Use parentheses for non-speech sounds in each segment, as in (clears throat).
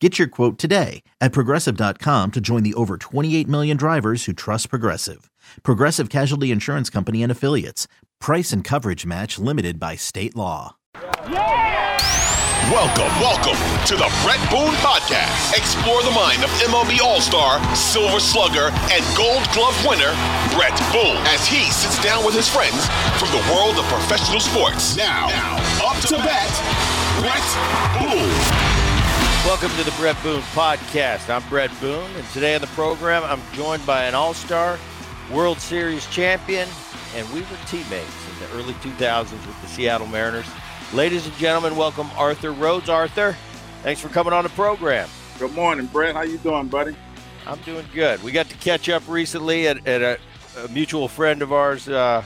Get your quote today at progressive.com to join the over 28 million drivers who trust Progressive. Progressive Casualty Insurance Company and Affiliates. Price and coverage match limited by state law. Welcome, welcome to the Bret Boone Podcast. Explore the mind of MLB All Star, Silver Slugger, and Gold Glove winner, Bret Boone, as he sits down with his friends from the world of professional sports. Now, now up to bat, Bret Boone. Welcome to the Bret Boone Podcast. I'm Bret Boone, and today on the program, I'm joined by an All Star, World Series champion, and we were teammates in the early 2000s with the Seattle Mariners. Ladies and gentlemen, welcome Arthur Rhodes. Arthur, thanks for coming on the program. Good morning, Bret. How you doing, buddy? I'm doing good. We got to catch up recently at, at a, a, mutual friend of ours uh,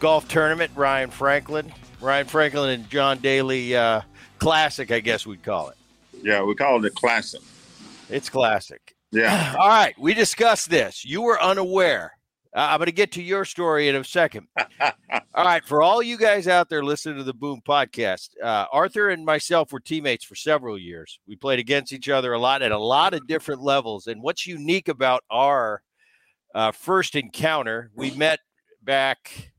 golf tournament, Ryan Franklin. Ryan Franklin and John Daly uh, Classic, I guess we'd call it. Yeah, we call it a classic. It's classic. Yeah. (clears throat) All right, we discussed this. You were unaware uh, I'm going to get to your story in a second. (laughs) all right, for all you guys out there listening to the Boone podcast, uh, Arthur and myself were teammates for several years. We played against each other a lot at a lot of different levels. And what's unique about our uh, first encounter, we met back.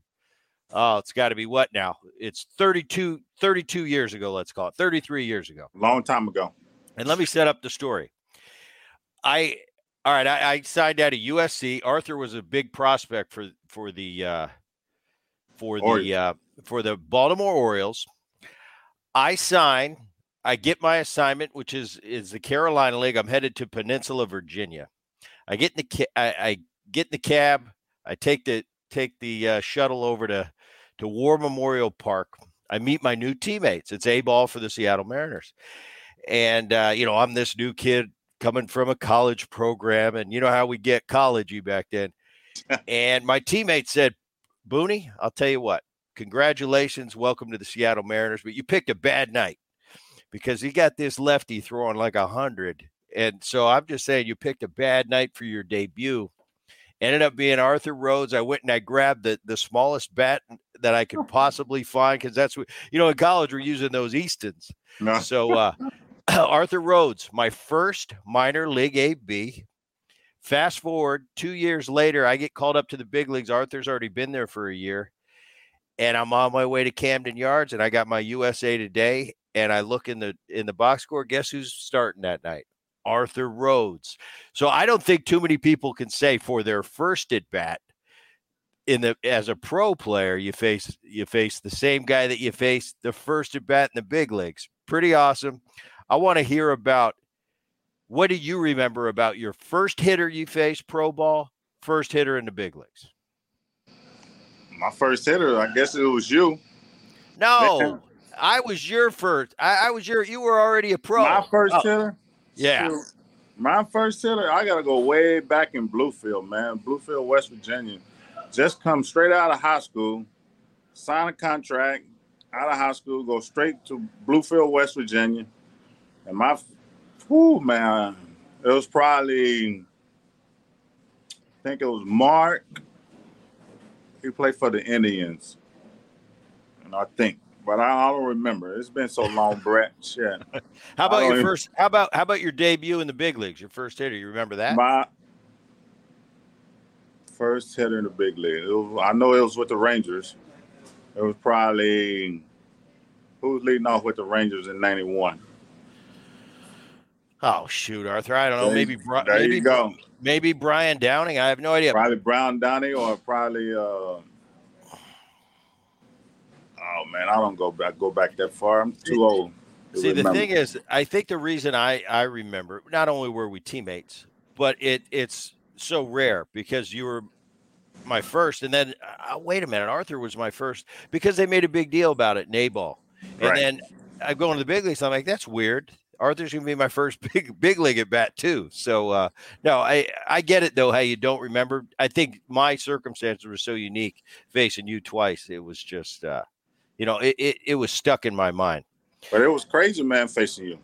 Oh, it's got to be what now? It's 32, 32 years ago, let's call it 33 years ago. Long time ago. And let me set up the story. I all right, I, I, signed out of USC. Arthur was a big prospect for for the uh, for the uh, for the Baltimore Orioles. I sign. I get my assignment, which is is the Carolina League. I'm headed to Peninsula, Virginia. I get in the ca- I, I get in the cab. I take the take the uh, shuttle over to to War Memorial Park. I meet my new teammates. It's a ball for the Seattle Mariners, and uh, you know I'm this new kid coming from a college program, and you know how we get collegey back then. (laughs) and my teammate said, Booney, I'll tell you what, congratulations, welcome to the Seattle Mariners, but you picked a bad night because he got this lefty throwing like a hundred. And so I'm just saying you picked a bad night for your debut. Ended up being Arthur Rhodes. I went and I grabbed the the smallest bat that I could (laughs) possibly find because that's what you know in college we're using those Eastons. No. So uh, (clears throat) Arthur Rhodes, my first minor league AB. Fast forward two years later, I get called up to the big leagues. Arthur's already been there for a year. And I'm on my way to Camden Yards and I got my USA today. And I look in the in the box score. Guess who's starting that night? Arthur Rhodes. So I don't think too many people can say for their first at bat in the as a pro player, you face you face the same guy that you face the first at bat in the big leagues. Pretty awesome. I want to hear about what do you remember about your first hitter you faced pro ball, first hitter in the big leagues? My first hitter, I guess it was you. No, I was your first. I, I, was your. You were already a pro. My first oh. hitter. Yeah. My first hitter, I gotta go way back in Bluefield, man. Bluefield, West Virginia. Just come straight out of high school, sign a contract out of high school, go straight to Bluefield, West Virginia and my, whoo, man, it was probably, I think it was Mark. He played for the Indians. And I think, but I, I don't remember. It's been so long, Bret. Shit. (laughs) how about your even, first? How about how about your debut in the big leagues? Your first hitter. You remember that? My first hitter in the big league. Was, I know it was with the Rangers. It was probably who was leading off with the Rangers in '91. Oh shoot, Arthur! I don't know. There, maybe there maybe, you go. Maybe Brian Downing. I have no idea. Probably Brian Downing or probably. Uh, oh man, I don't go back. Go back that far. I'm too old. See, remember. the thing is, I think the reason I I remember not only were we teammates, but it it's so rare because you were my first, and then uh, wait a minute, Arthur was my first because they made a big deal about it, Nabal, and Right. then I go into the big leagues. I'm like, that's weird. Arthur's gonna be my first (laughs) big big league at bat too. So uh, no, I I get it though. How you don't remember? I think my circumstances were so unique facing you twice. It was just uh, you know it, it it was stuck in my mind. But it was crazy, man, facing you.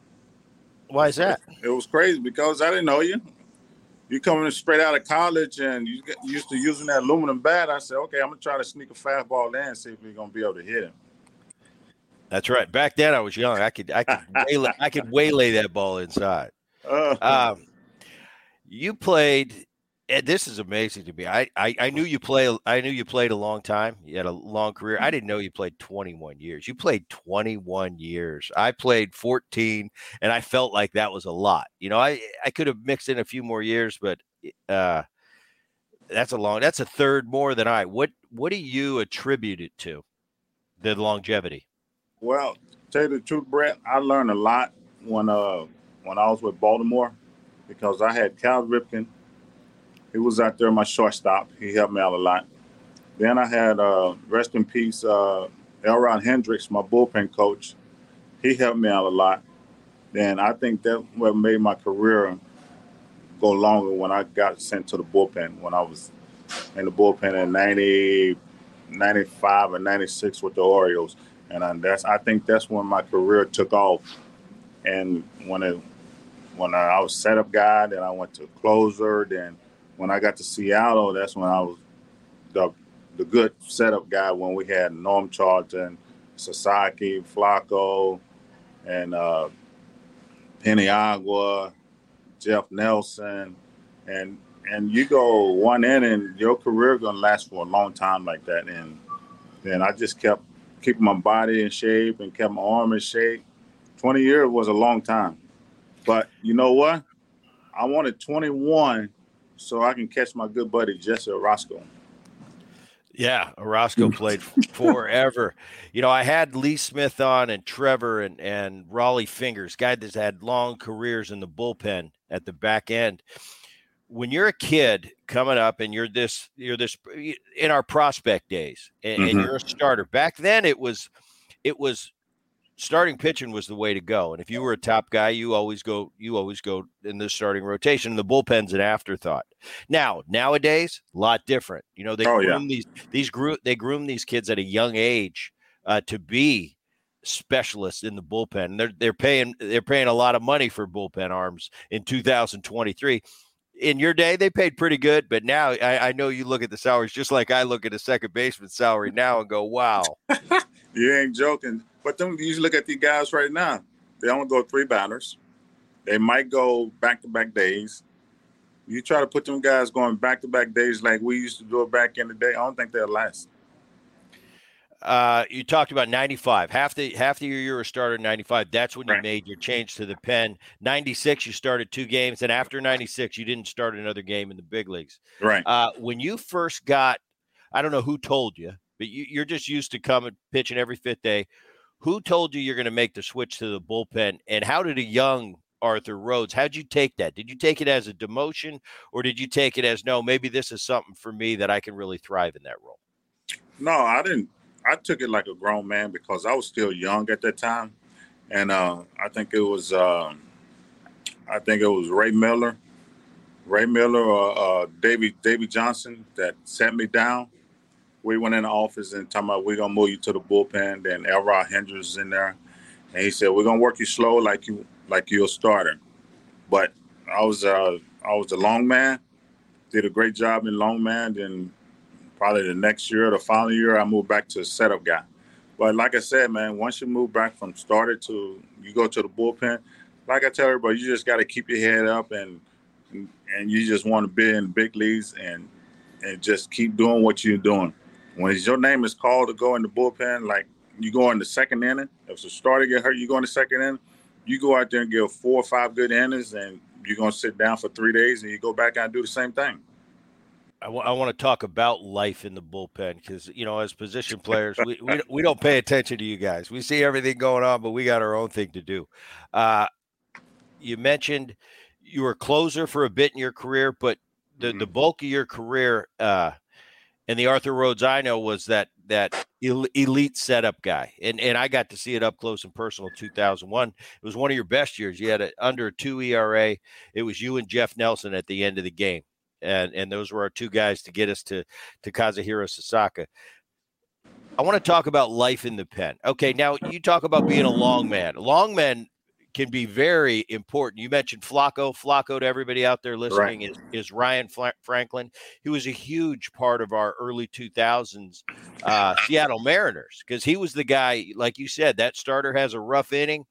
Why is that? It was crazy because I didn't know you. You coming straight out of college and you get used to using that aluminum bat. I said, okay, I'm gonna try to sneak a fastball in and see if we're gonna be able to hit him. That's right. Back then, I was young. I could I could (laughs) waylay, I could waylay that ball inside. Uh, Um, you played, and this is amazing to me. I, I I knew you play. I knew you played a long time. You had a long career. I didn't know you played 21 years. You played 21 years. I played 14, and I felt like that was a lot. You know, I I could have mixed in a few more years, but uh, that's a long. That's a third more than I. What what do you attribute it to? The longevity. well, tell you the truth, Bret, I learned a lot when uh when I was with Baltimore because I had Cal Ripken. He was out there, my shortstop. He helped me out a lot. Then I had uh rest in peace, uh Elrod Hendricks, my bullpen coach. He helped me out a lot. Then I think that what made my career go longer when I got sent to the bullpen when I was in the bullpen in 90, 95 and 96 with the Orioles. And I, that's I think that's when my career took off. And when it when I was setup guy, then I went to closer. Then when I got to Seattle, that's when I was the the good setup guy when we had Norm Charlton, Sasaki, Flacco, and uh, Paniagua, Jeff Nelson, and and you go one inning, your career gonna last for a long time like that. And then I just kept keeping my body in shape and kept my arm in shape. Twenty years was a long time, but you know what? I wanted twenty one so I can catch my good buddy Jesse Orosco. Yeah, Orosco played forever. You know, I had Lee Smith on and Trevor and and Rollie Fingers, guy that's had long careers in the bullpen at the back end. When you're a kid coming up and you're this, you're this in our prospect days, and, and Mhm. you're a starter. Back then, it was, it was starting pitching was the way to go. And if you were a top guy, you always go, you always go in the starting rotation. And The bullpen's an afterthought. Now, nowadays, a lot different. You know, they Oh, yeah. groom these these group they groom these kids at a young age uh, to be specialists in the bullpen. And they're they're paying they're paying a lot of money for bullpen arms in 2023. In your day, they paid pretty good, but now I, I know you look at the salaries just like I look at a second baseman salary now and go, "Wow, (laughs) You ain't joking. But then you look at these guys right now. They only go three batters. They might go back to back days. You try to put them guys going back to back days like we used to do it back in the day. I don't think they'll last. uh, you talked about 95 half the half the year you were a starter 95 that's when you Right. made your change to the pen 96 you started two games and after 96 you didn't start another game in the big leagues Right. uh, when you first got i don't know who told you but you, you're just used to coming pitching every fifth day who told you you're going to make the switch to the bullpen and how did a young arthur rhodes how'd you take that did you take it as a demotion or did you take it as no maybe this is something for me that i can really thrive in that role No, I didn't. I took it like a grown man because I was still young at that time, and uh, I think it was. Um, I think it was Ray Miller, Ray Miller or uh, Davey Davey Johnson that sat me down. We went in the office and talking about we're gonna move you to the bullpen. Then Elrod Hendricks is in there, and he said we're gonna work you slow like you like you're a starter. But I was uh, I was the long man, did a great job in long man. Then probably the next year, the following year, I moved back to setup guy. But like I said, man, once you move back from starter to you go to the bullpen, like I tell everybody, you just got to keep your head up and and you just want to be in big leagues and and just keep doing what you're doing. When your name is called to go in the bullpen, like you go in the second inning, if the starter get hurt, you go in the second inning, you go out there and give four or five good innings, and you're gonna sit down for three days, and you go back out and do the same thing. I, w- I want to talk about life in the bullpen because you know, as position players, we, we we don't pay attention to you guys. We see everything going on, but we got our own thing to do. Uh, you mentioned you were closer for a bit in your career, but the mm-hmm. the bulk of your career uh, and the Arthur Rhodes I know was that that elite setup guy, and and I got to see it up close and personal. 2001, it was one of your best years. You had a, under two ERA. It was you and Jeff Nelson at the end of the game, and and those were our two guys to get us to to Kazuhiro Sasaki. I want to talk about life in the pen. Okay, now you talk about being a long man. Long men can be very important. You mentioned Flacco. Flacco to everybody out there listening right. is, is Ryan Franklin. He was a huge part of our early 2000s uh, Seattle Mariners because he was the guy, like you said, that starter has a rough inning.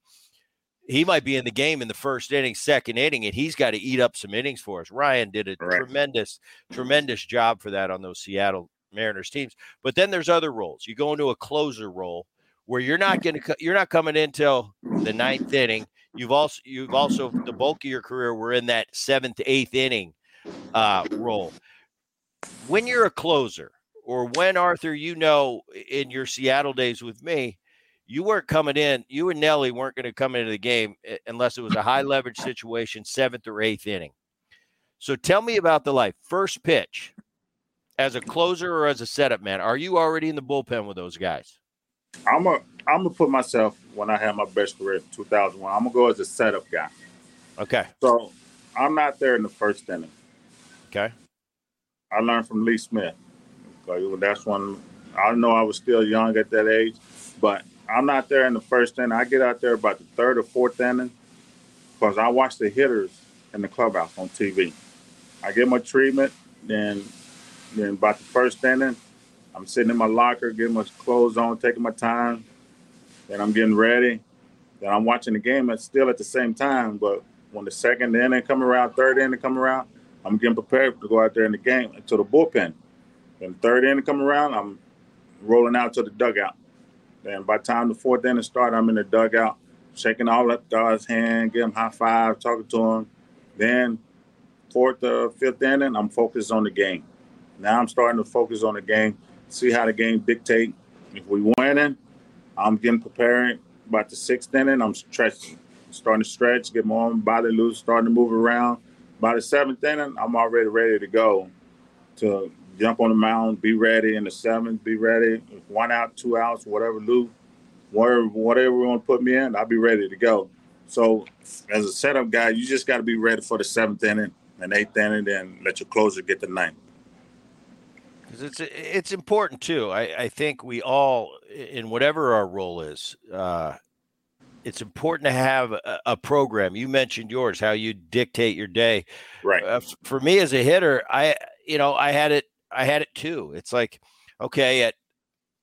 He might be in the game in the first inning, second inning, and he's got to eat up some innings for us. Ryan did a right. tremendous, tremendous job for that on those Seattle Mariners teams. But then there's other roles. You go into a closer role where you're not going to you're not coming in till the ninth inning. You've also you've also the bulk of your career were in that seventh, eighth inning uh, role. When you're a closer, or when Arthur, you know, in your Seattle days with me, you weren't coming in. You and Nelly weren't going to come into the game unless it was a high leverage situation, seventh or eighth inning. So tell me about the life. First pitch, as a closer or as a setup man, are you already in the bullpen with those guys? I'm a I'm gonna put myself when I had my best career in 2001. I'm gonna go as a setup guy. Okay. So I'm not there in the first inning. Okay. I learned from Lee Smith. That's when I know I was still young at that age, but I'm not there in the first inning. I get out there about the third or fourth inning because I watch the hitters in the clubhouse on TV. I get my treatment, then then about the first inning, I'm sitting in my locker, getting my clothes on, taking my time. Then I'm getting ready. Then I'm watching the game at still at the same time. But when the second inning come around, third inning come around, I'm getting prepared to go out there in the game to the bullpen. Then third inning come around, I'm rolling out to the dugout. Then by the time the fourth inning start, I'm in the dugout, shaking all up guys' hand, giving him high five, talking to him. Then fourth or fifth inning, I'm focused on the game. Now I'm starting to focus on the game see how the game dictate. If we winning, I'm getting preparing. About the sixth inning, I'm stretching, starting to stretch, get my body loose, starting to move around. By the seventh inning, I'm already ready to go to jump on the mound, be ready in the seventh, be ready. One out, two outs, whatever loop, whatever whatever we want to put me in, I'll be ready to go. So as a setup guy, you just got to be ready for the seventh inning and eighth inning, and let your closer get the ninth because it's it's important too. I, I think we all, in whatever our role is, uh, it's important to have a, a, program. You mentioned yours, how you dictate your day. Right. Uh, for me as a hitter, I you know I had it I had it too. It's like okay at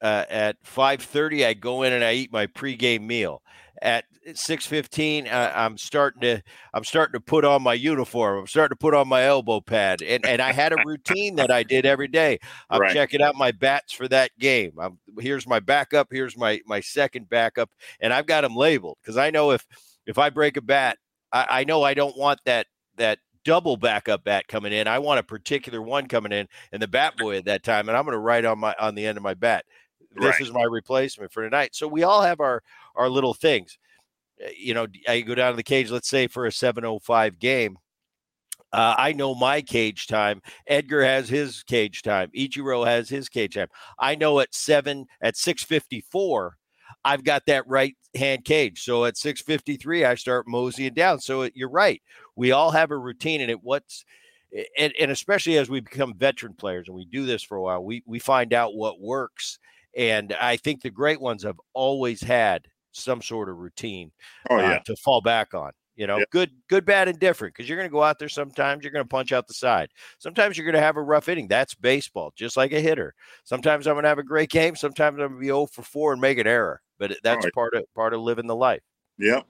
uh, at five thirty I go in and I eat my pregame meal at 6:15 uh, I'm starting to I'm starting to put on my uniform. I'm starting to put on my elbow pad and and I had a routine that I did every day. I'm right. checking out my bats for that game. I'm, here's my backup, here's my my second backup and I've got them labeled cuz I know if if I break a bat, I, I know I don't want that that double backup bat coming in. I want a particular one coming in and the bat boy at that time and I'm going to write on my on the end of my bat this right. is my replacement for tonight. So we all have our our little things. Eh, you know, I go down to the cage. Let's say for a seven oh five game. Uh, I know my cage time. Edgar has his cage time. Ichiro has his cage time. I know at seven at six fifty four, I've got that right hand cage. So at six fifty three, I start moseying down. So it, you're right. We all have a routine, and it what's and, and especially as we become veteran players and we do this for a while, we we find out what works and I think the great ones have always had some sort of routine oh, yeah. Uh, to fall back on. You know, good, good, bad, and different. Because you're going to go out there sometimes, you're going to punch out the side. Sometimes you're going to have a rough inning. That's baseball, just like a hitter. Sometimes I'm going to have a great game. Sometimes I'm going to be 0 for 4 and make an error. But that's right. part of part of living the life. Yep.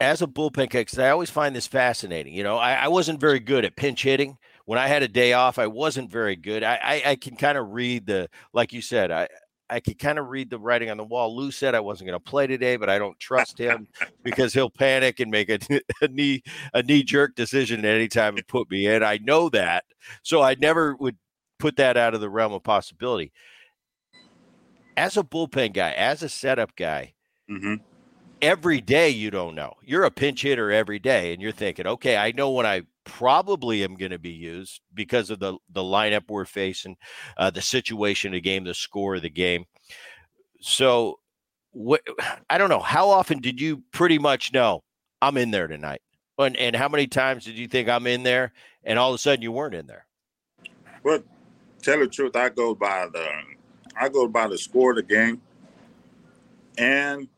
As a bullpen catcher, I always find this fascinating. You know, I, I, wasn't very good at pinch hitting. When I had a day off, I wasn't very good. I, I, I can kind of read the, like you said, I, I could kind of read the writing on the wall. Lou said I wasn't going to play today, but I don't trust him (laughs) because he'll panic and make a, (laughs) a knee a knee jerk decision at any time and put me in. I know that, so I never would put that out of the realm of possibility. As a bullpen guy, as a setup guy, mm-hmm. every day you don't know. You're a pinch hitter every day, and you're thinking, okay, I know when I probably am going to be used because of the the lineup we're facing, uh, the situation of the game, the score of the game. So, what (sighs) I don't know. How often did you pretty much know I'm in there tonight? And and how many times did you think I'm in there, and all of a sudden you weren't in there? Well, tell the truth, I go by the I go by the score of the game, and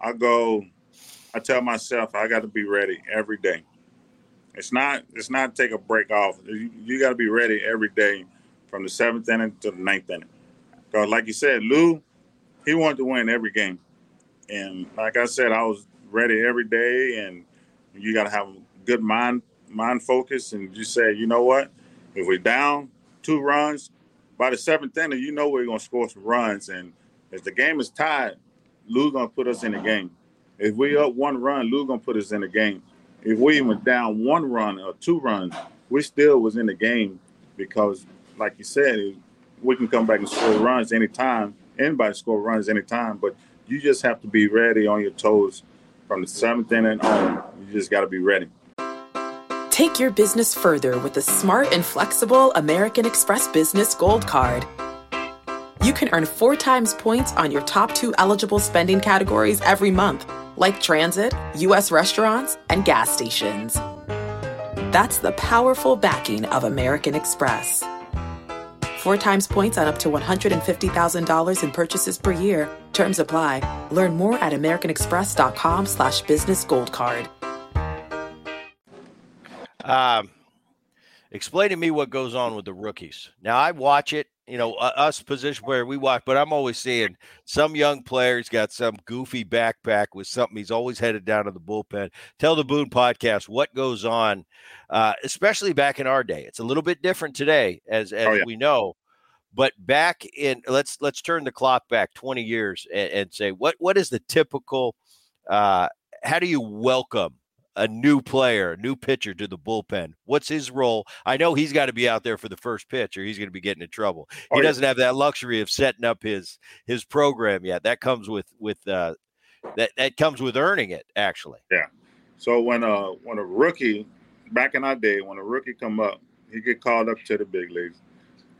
I go. I tell myself I got to be ready every day. It's not it's not take a break off. You, you got to be ready every day from the seventh inning to the ninth inning. Because like you said, Lou, he wanted to win every game, and like I said, I was ready every day. And you got to have a good mind mind focus, and you say, you know what, if we're down two runs by the seventh inning, you know we're gonna score some runs, and if the game is tied, Lou's gonna put us in the game. If we up one run, Lou gonna put us in the game if we even down one run or two runs, we still was in the game because, like you said, we can come back and score runs anytime. Anybody score runs anytime, but you just have to be ready on your toes from the seventh inning on. You just got to be ready. Take your business further with the smart and flexible American Express Business Gold Card. You can earn four times points on your top two eligible spending categories every month like transit, U.S. restaurants, and gas stations. That's the powerful backing of American Express. Four times points on up to $150,000 in purchases per year. Terms apply. Learn more at americanexpress.com slash business gold card. Um, explain to me what goes on with the rookies. Now, I watch it you know, us position player we watch, but I'm always seeing some young player's got some goofy backpack with something. He's always headed down to the bullpen. Tell the Boone podcast what goes on, uh, especially back in our day. It's a little bit different today, as as oh, yeah. we know. But back in let's let's turn the clock back 20 years and, and say what what is the typical uh, how do you welcome a new player, a new pitcher to the bullpen. What's his role? I know he's got to be out there for the first pitch, or he's going to be getting in trouble. He oh, doesn't have that luxury of setting up his his program yet. That comes with with uh, that that comes with earning it. Actually, yeah. So when uh when a rookie back in our day, when a rookie come up, he get called up to the big leagues,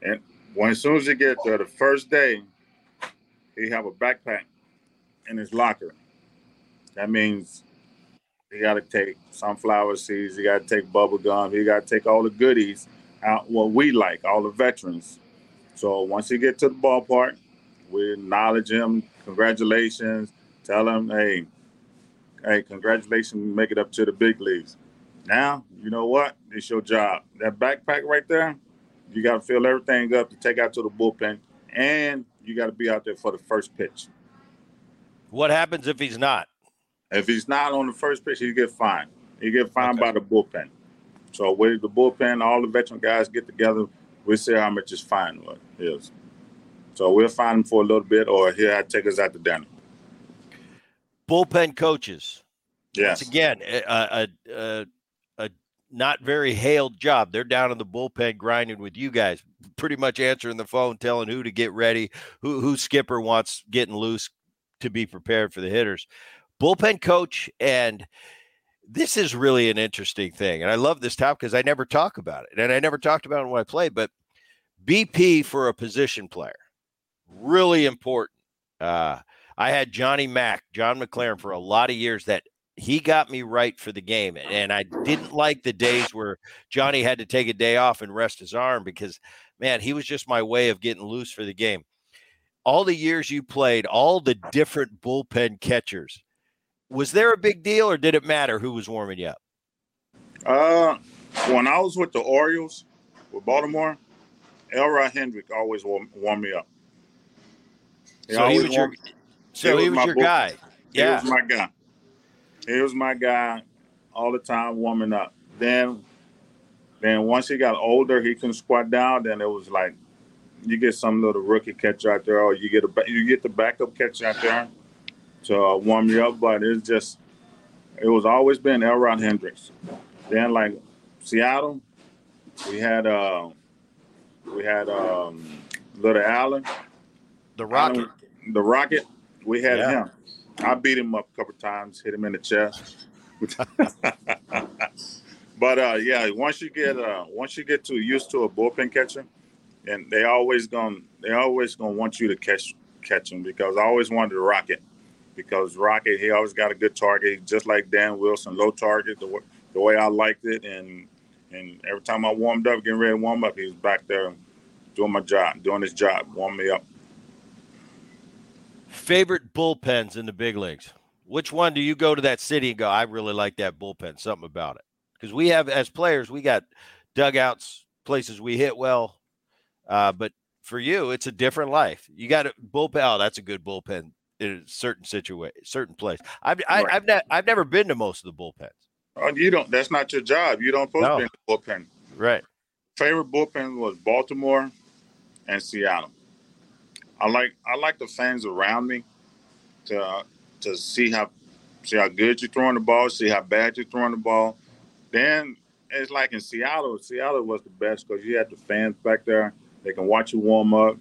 and when as soon as he get there, the first day, he have a backpack in his locker. That means he got to take sunflower seeds. You got to take bubble gum. You got to take all the goodies out, what we like, all the veterans. So once you get to the ballpark, we acknowledge him. Congratulations. Tell him, hey, hey, congratulations, make it up to the big leagues. Now, you know what? It's your job. That backpack right there, you got to fill everything up to take out to the bullpen, and you got to be out there for the first pitch. What happens if he's not? If he's not on the first pitch, he get fined. He get fined okay. by the bullpen. So with the bullpen, all the veteran guys get together. We see how much his fine is. So we'll fine him for a little bit, or he'll take us out to dinner. Bullpen coaches. Yes. Once again, eh, a, a, a, a not very hailed job. They're down in the bullpen grinding with you guys, pretty much answering the phone, telling who to get ready, who who skipper wants getting loose to be prepared for the hitters bullpen coach and this is really an interesting thing and i love this topic because i never talk about it and i never talked about it when i played but bp for a position player really important. Uh, i had johnny mack john McLaren for a lot of years that he got me right for the game and i didn't like the days where johnny had to take a day off and rest his arm because man he was just my way of getting loose for the game. All the years you played all the different bullpen catchers Was there a big deal, or did it matter who was warming you up? Uh, when I was with the Orioles, with Baltimore, Elrod Hendrick always warm, warmed me up. He so he was your, so he was, was your guy. Yeah, he was my guy. He was my guy all the time, warming up. Then, then once he got older, he couldn't squat down. Then it was like you get some little rookie catcher out there, or you get a you get the backup catcher out there to uh, warm you up. But it's just it was always been Elrod Hendricks. Then like Seattle, we had uh we had um Little Allen, the Rocket, Allen, the Rocket. We had yeah. him. I beat him up a couple times, hit him in the chest. (laughs) but uh, yeah, once you get uh, once you get too used to a bullpen catcher, and they always gonna they always gonna want you to catch catch him because I always wanted to Rocket because Rocket he always got a good target, just like Dan Wilson, low target the, the way I liked it, and and every time I warmed up, getting ready to warm up, he was back there doing my job, doing his job, warming me up. Favorite bullpens in the big leagues? Which one do you go to that city and go, I really like that bullpen, something about it? Because we have, as players, we got dugouts, places we hit well. Uh, but for you, it's a different life. You got a bullpen. Oh, that's a good bullpen in a certain situation, certain place. I've I, have ne- I've never been to most of the bullpens. Oh, you don't. That's not your job. You don't supposed no. to be in the bullpen. Right. Favorite bullpen was Baltimore and Seattle. I like I like the fans around me to to see how see how good you're throwing the ball, see how bad you're throwing the ball. Then it's like in Seattle. Seattle was the best because you had the fans back there. They can watch you warm up.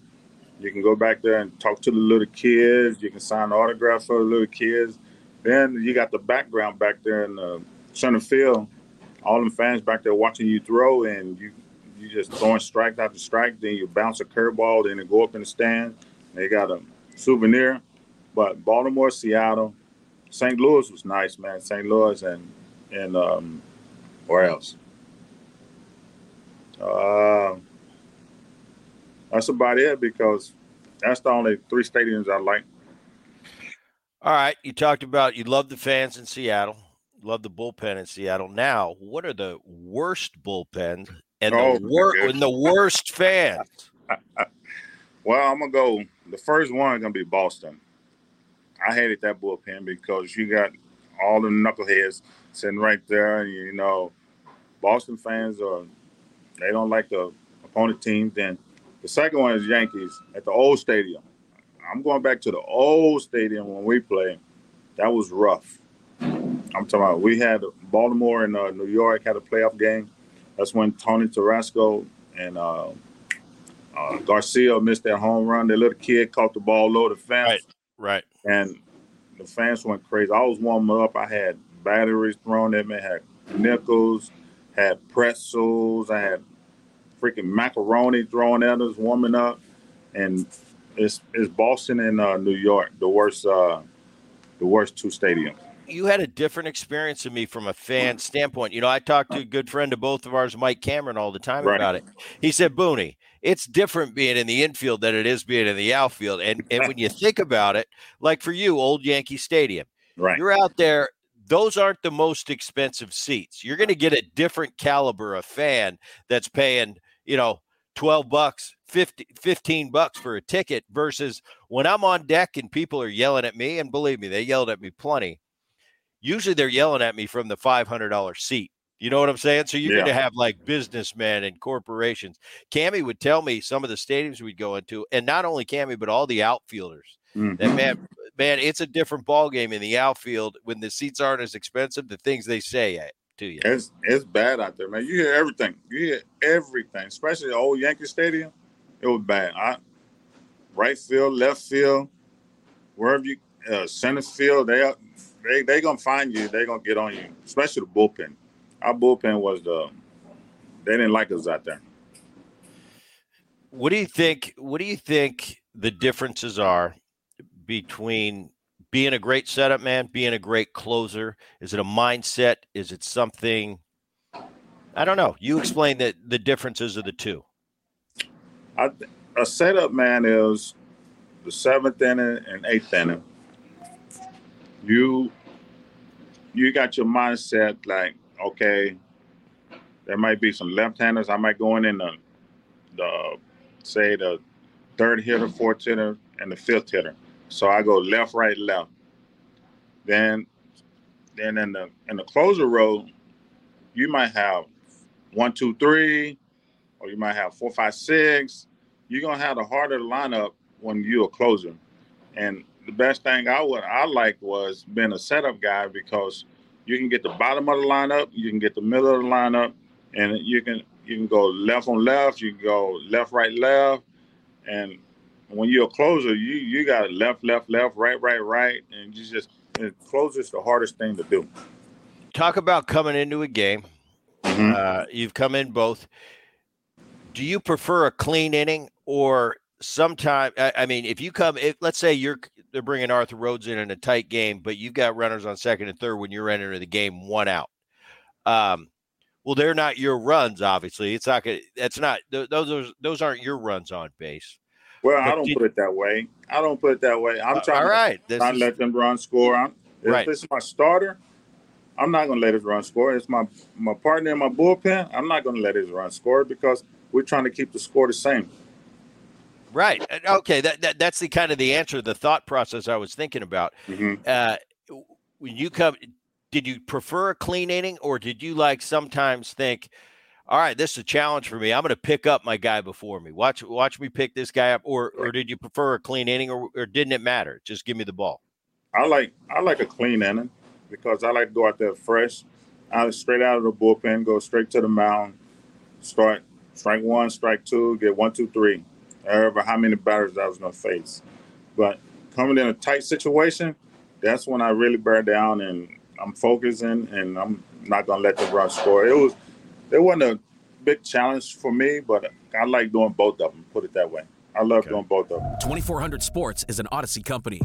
You can go back there and talk to the little kids. You can sign autographs for the little kids. Then you got the background back there in the center field. All them fans back there watching you throw, and you you just throwing strike after strike. Then you bounce a curveball, then it go up in the stand. They got a souvenir. But Baltimore, Seattle, St. Louis was nice, man. St. Louis and and um, where else? Uh, that's about it because that's the only three stadiums I like. All right, you talked about you love the fans in Seattle, love the bullpen in Seattle. Now, what are the worst bullpens and oh, the wor- and the worst fans? (laughs) well, I'm gonna go. The first one is gonna be Boston. I hated that bullpen because you got all the knuckleheads sitting right there, and you know, Boston fans are they don't like the opponent teams. Then the second one is Yankees at the old stadium. I'm going back to the old stadium when we played. That was rough. I'm talking about we had Baltimore and uh, New York had a playoff game. That's when Tony Tarasco and uh, uh, Garcia missed that home run. The little kid caught the ball low the fence. Right. Right. And the fans went crazy. I was warming up. I had batteries thrown at me. Had nickels, had pretzels. I had freaking macaroni thrown at us, warming up. And it's it's Boston and uh, New York, the worst uh, the worst two stadiums. You had a different experience of me from a fan standpoint. You know, I talked to a good friend of both of ours, Mike Cameron, all the time right. about it. He said, Booney, it's different being in the infield than it is being in the outfield. And and when you (laughs) think about it, like for you, old Yankee Stadium, right? You're out there. Those aren't the most expensive seats. You're going to get a different caliber of fan that's paying, you know, 12 bucks, 50, 15 bucks for a ticket versus when I'm on deck and people are yelling at me, and believe me, they yelled at me plenty. Usually they're yelling at me from the $500 seat. You know what I'm saying? So you're yeah. going to have like businessmen and corporations. Cammy would tell me some of the stadiums we'd go into, and not only Cammy, but all the outfielders. Mm-hmm. That man, man, it's a different ball game in the outfield when the seats aren't as expensive. The things they say you, it's it's bad out there, man. You hear everything. You hear everything, especially the old Yankee Stadium. It was bad. I, right field, left field, wherever you uh, center field, they they they gonna find you. They gonna get on you, especially the bullpen our bullpen was the they didn't like us out there. What do you think? What do you think the differences are between being a great setup man, being a great closer? Is it a mindset? Is it something? I don't know. You explain the the differences of the two. I, a setup man is the seventh inning and eighth inning. You you got your mindset like, okay, there might be some left-handers. I might go in in the, uh, the say the third hitter, fourth hitter, and the fifth hitter. So I go left, right, left. Then, then in the in the closer row, you might have one, two, three, or you might have four, five, six. You're gonna have the harder lineup when you're a closer. And the best thing I would I liked was being a setup guy because you can get the bottom of the lineup, you can get the middle of the lineup, and you can you can go left on left, you can go left, right, left, and when you're a closer, you you got left, left, left, right, right, right, and you just and closer is the hardest thing to do. Talk about coming into a game. Mm-hmm. Uh, you've come in both. Do you prefer a clean inning or sometime? I, I mean, if you come, if let's say you're they're bringing Arthur Rhodes in in a tight game, but you've got runners on second and third when you're entering the game one out. Um, well, they're not your runs. Obviously, it's not. That's not those. Those those aren't your runs on base. Well, but I don't did, put it that way. I don't put it that way. I'm uh, trying. All right, to not is, let them run score. I'm, if right. it's my starter, I'm not going to let his run score. It's my my partner in my bullpen. I'm not going to let his run score because we're trying to keep the score the same. Right. Okay. That, that that's the kind of the answer, the thought process I was thinking about. Mm-hmm. Uh, when you come, did you prefer a clean inning, or did you like sometimes think, all right, this is a challenge for me. I'm going to pick up my guy before me. Watch watch me pick this guy up, or or did you prefer a clean inning, or, or didn't it matter? Just give me the ball. I like I like a clean inning because I like to go out there fresh, out straight out of the bullpen, go straight to the mound, start strike one, strike two, get one, two, three however how many batters I was going to face. But coming in a tight situation, that's when I really bear down and I'm focusing and I'm not going to let the run score. It was it wasn't a big challenge for me, but I like doing both of them. Put it that way. I love okay. doing both of them. 2400 Sports is an Audacy company.